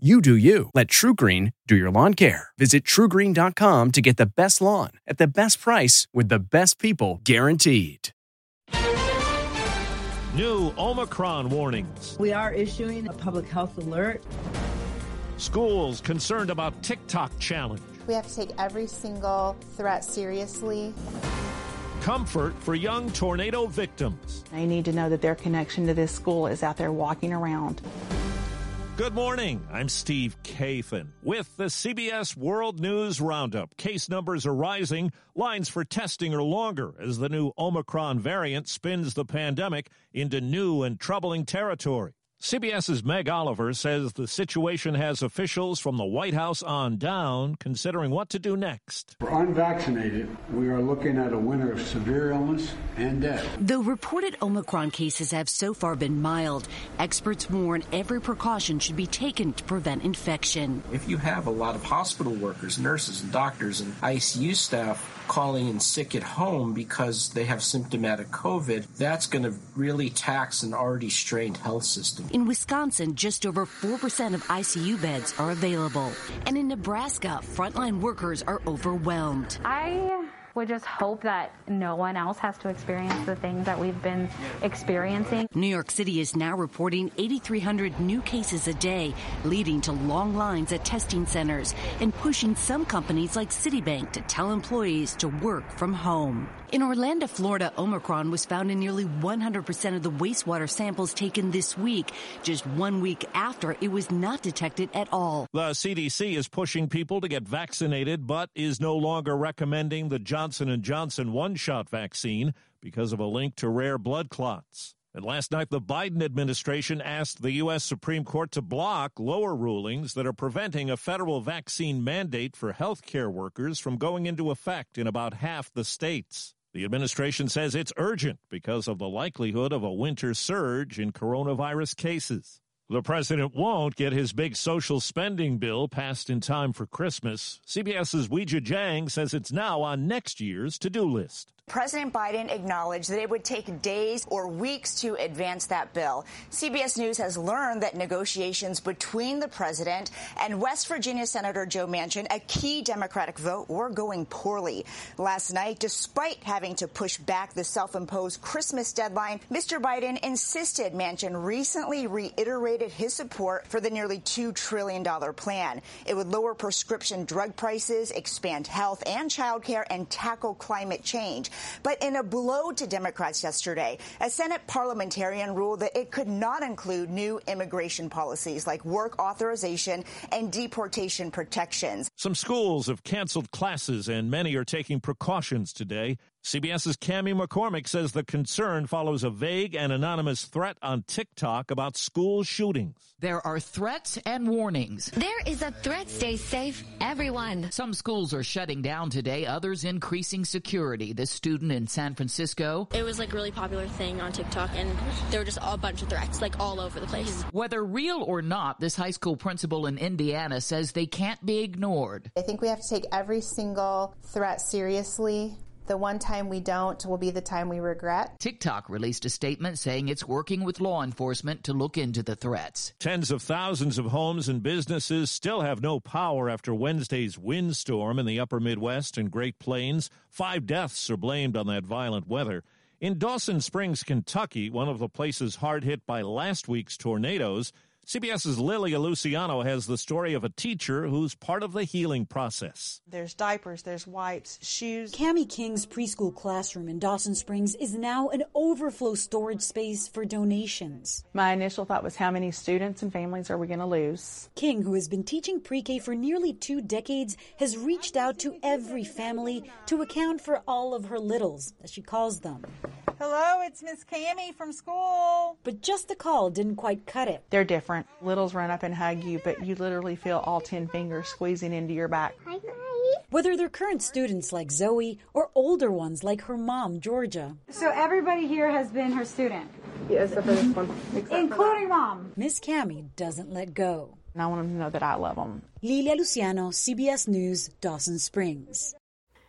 You do you. Let TruGreen do your lawn care. Visit trugreen.com to get the best lawn at the best price with the best people guaranteed. New Omicron warnings. We are issuing a public health alert. Schools concerned about TikTok challenge. We have to take every single threat seriously. Comfort for young tornado victims. They need to know that their connection to this school is out there walking around. Good morning. I'm Steve Kathan with the CBS World News Roundup. Case numbers are rising. Lines for testing are longer as the new Omicron variant spins the pandemic into new and troubling territory. CBS's Meg Oliver says the situation has officials from the White House on down considering what to do next. For unvaccinated, we are looking at a winter of severe illness and death. Though reported Omicron cases have so far been mild, experts warn every precaution should be taken to prevent infection. If you have a lot of hospital workers, nurses, and doctors, and ICU staff calling in sick at home because they have symptomatic COVID, that's going to really tax an already strained health system. In Wisconsin, just over 4% of ICU beds are available. And in Nebraska, frontline workers are overwhelmed. I would just hope that no one else has to experience the things that we've been experiencing. New York City is now reporting 8,300 new cases a day, leading to long lines at testing centers and pushing some companies like Citibank to tell employees to work from home. In Orlando, Florida, Omicron was found in nearly 100% of the wastewater samples taken this week, just one week after it was not detected at all. The CDC is pushing people to get vaccinated, but is no longer recommending the Johnson & Johnson & Johnson one-shot vaccine because of a link to rare blood clots. And last night, the Biden administration asked the U.S. Supreme Court to block lower rulings that are preventing a federal vaccine mandate for health care workers from going into effect in about half the states. The administration says it's urgent because of the likelihood of a winter surge in coronavirus cases. The president won't get his big social spending bill passed in time for Christmas. CBS's Weijia Jiang says it's now on next year's to do list. President Biden acknowledged that it would take days or weeks to advance that bill. CBS News has learned that negotiations between the president and West Virginia Senator Joe Manchin, a key Democratic vote, were going poorly. Last night, despite having to push back the self-imposed Christmas deadline, Mr. Biden insisted Manchin recently reiterated his support for the nearly $2 trillion plan. It would lower prescription drug prices, expand health and child care, and tackle climate change. But in a blow to Democrats yesterday, a Senate parliamentarian ruled that it could not include new immigration policies like work authorization and deportation protections. Some schools have canceled classes and many are taking precautions today. CBS's Cami McCormick says the concern follows a vague and anonymous threat on TikTok about school shootings. There are threats and warnings. There is a threat. Stay safe, everyone. Some schools are shutting down today, others increasing security. This student in San Francisco. It was like a really popular thing on TikTok, and there were just a bunch of threats, like all over the place. Whether real or not, this high school principal in Indiana says they can't be ignored. I think we have to take every single threat seriously the one time we don't will be the time we regret. TikTok released a statement saying it's working with law enforcement to look into the threats. Tens of thousands of homes and businesses still have no power after Wednesday's windstorm in the upper Midwest and Great Plains. Five deaths are blamed on that violent weather. In Dawson Springs, Kentucky, one of the places hard hit by last week's tornadoes, CBS's Lilia Luciano has the story of a teacher who's part of the healing process. There's diapers, there's wipes, shoes. Cami King's preschool classroom in Dawson Springs is now an overflow storage space for donations. My initial thought was how many students and families are we going to lose? King, who has been teaching pre K for nearly two decades, has reached out to every family to account for all of her littles, as she calls them. Hello, it's Miss Cami from school. But just the call didn't quite cut it. They're different. Littles run up and hug you, but you literally feel all 10 fingers squeezing into your back. Hi, guys. Whether they're current students like Zoe or older ones like her mom, Georgia. So everybody here has been her student? Yes, except for this one. Including mom. Miss Cami doesn't let go. And I want them to know that I love them. Lilia Luciano, CBS News, Dawson Springs.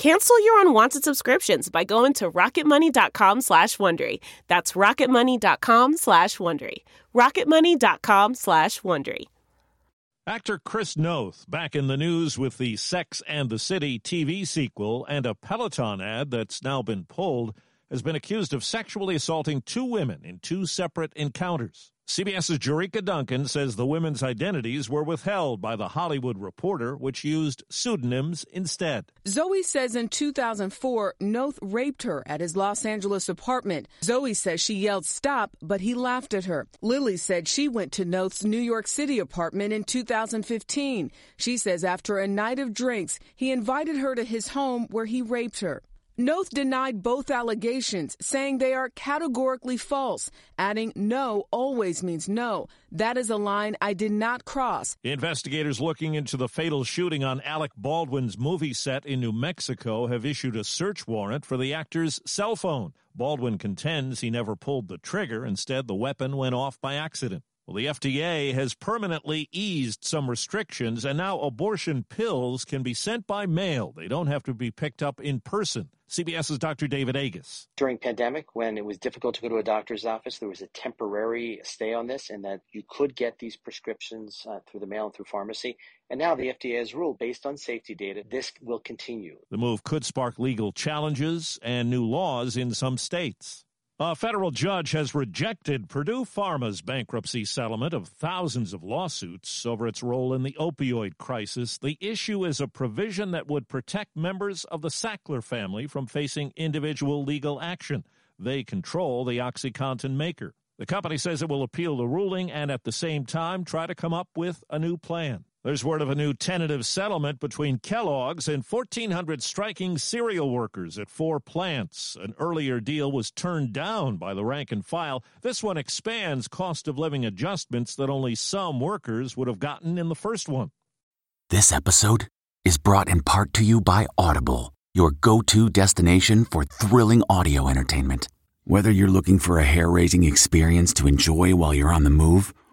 Cancel your unwanted subscriptions by going to rocketmoney.com slash Wondery. That's rocketmoney.com slash Wondery. rocketmoney.com slash Wondery. Actor Chris Noth back in the news with the Sex and the City TV sequel and a Peloton ad that's now been pulled has been accused of sexually assaulting two women in two separate encounters. CBS's Jericka Duncan says the women's identities were withheld by the Hollywood Reporter, which used pseudonyms instead. Zoe says in 2004, Noth raped her at his Los Angeles apartment. Zoe says she yelled stop, but he laughed at her. Lily said she went to Noth's New York City apartment in 2015. She says after a night of drinks, he invited her to his home where he raped her. Noth denied both allegations, saying they are categorically false, adding no always means no. That is a line I did not cross. Investigators looking into the fatal shooting on Alec Baldwin's movie set in New Mexico have issued a search warrant for the actor's cell phone. Baldwin contends he never pulled the trigger. Instead, the weapon went off by accident. Well, the FDA has permanently eased some restrictions, and now abortion pills can be sent by mail. They don't have to be picked up in person. CBS's Dr. David Agus. During pandemic, when it was difficult to go to a doctor's office, there was a temporary stay on this, and that you could get these prescriptions uh, through the mail and through pharmacy. And now the FDA has ruled, based on safety data, this will continue. The move could spark legal challenges and new laws in some states. A federal judge has rejected Purdue Pharma's bankruptcy settlement of thousands of lawsuits over its role in the opioid crisis. The issue is a provision that would protect members of the Sackler family from facing individual legal action. They control the OxyContin maker. The company says it will appeal the ruling and at the same time try to come up with a new plan. There's word of a new tentative settlement between Kellogg's and 1,400 striking cereal workers at four plants. An earlier deal was turned down by the rank and file. This one expands cost of living adjustments that only some workers would have gotten in the first one. This episode is brought in part to you by Audible, your go to destination for thrilling audio entertainment. Whether you're looking for a hair raising experience to enjoy while you're on the move,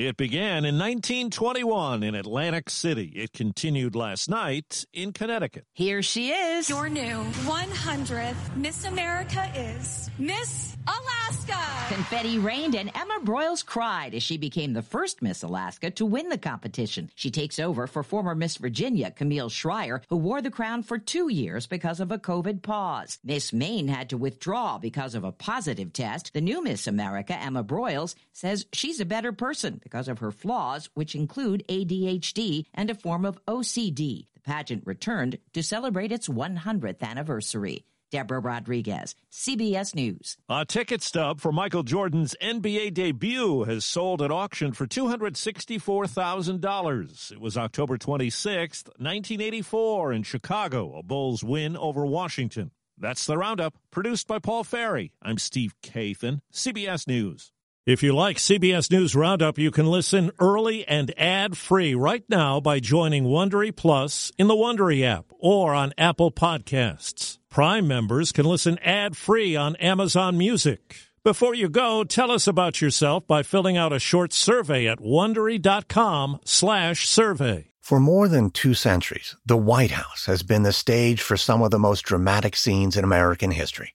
It began in 1921 in Atlantic City. It continued last night in Connecticut. Here she is. Your new 100th Miss America is Miss Alaska. Confetti rained and Emma Broyles cried as she became the first Miss Alaska to win the competition. She takes over for former Miss Virginia, Camille Schreier, who wore the crown for two years because of a COVID pause. Miss Maine had to withdraw because of a positive test. The new Miss America, Emma Broyles, says she's a better person because of her flaws, which include ADHD and a form of OCD. The pageant returned to celebrate its 100th anniversary. Deborah Rodriguez, CBS News. A ticket stub for Michael Jordan's NBA debut has sold at auction for $264,000. It was October 26th, 1984 in Chicago, a Bulls win over Washington. That's the roundup, produced by Paul Ferry. I'm Steve Kathan, CBS News. If you like CBS News Roundup, you can listen early and ad-free right now by joining Wondery Plus in the Wondery app or on Apple Podcasts. Prime members can listen ad-free on Amazon Music. Before you go, tell us about yourself by filling out a short survey at wondery.com/survey. For more than 2 centuries, the White House has been the stage for some of the most dramatic scenes in American history.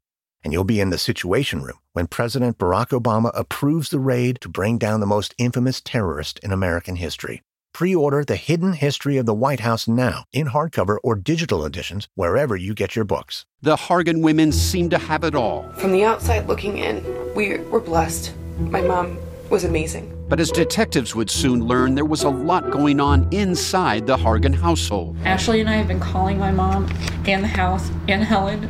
and you'll be in the Situation Room when President Barack Obama approves the raid to bring down the most infamous terrorist in American history. Pre order The Hidden History of the White House now in hardcover or digital editions wherever you get your books. The Hargan women seem to have it all. From the outside looking in, we were blessed. My mom was amazing. But as detectives would soon learn, there was a lot going on inside the Hargan household. Ashley and I have been calling my mom and the house and Helen.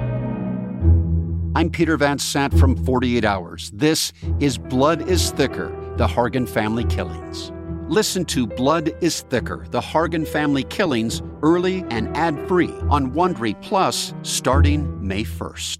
I'm Peter Van Sant from 48 Hours. This is Blood is Thicker The Hargan Family Killings. Listen to Blood is Thicker The Hargan Family Killings early and ad free on Wondery Plus starting May 1st.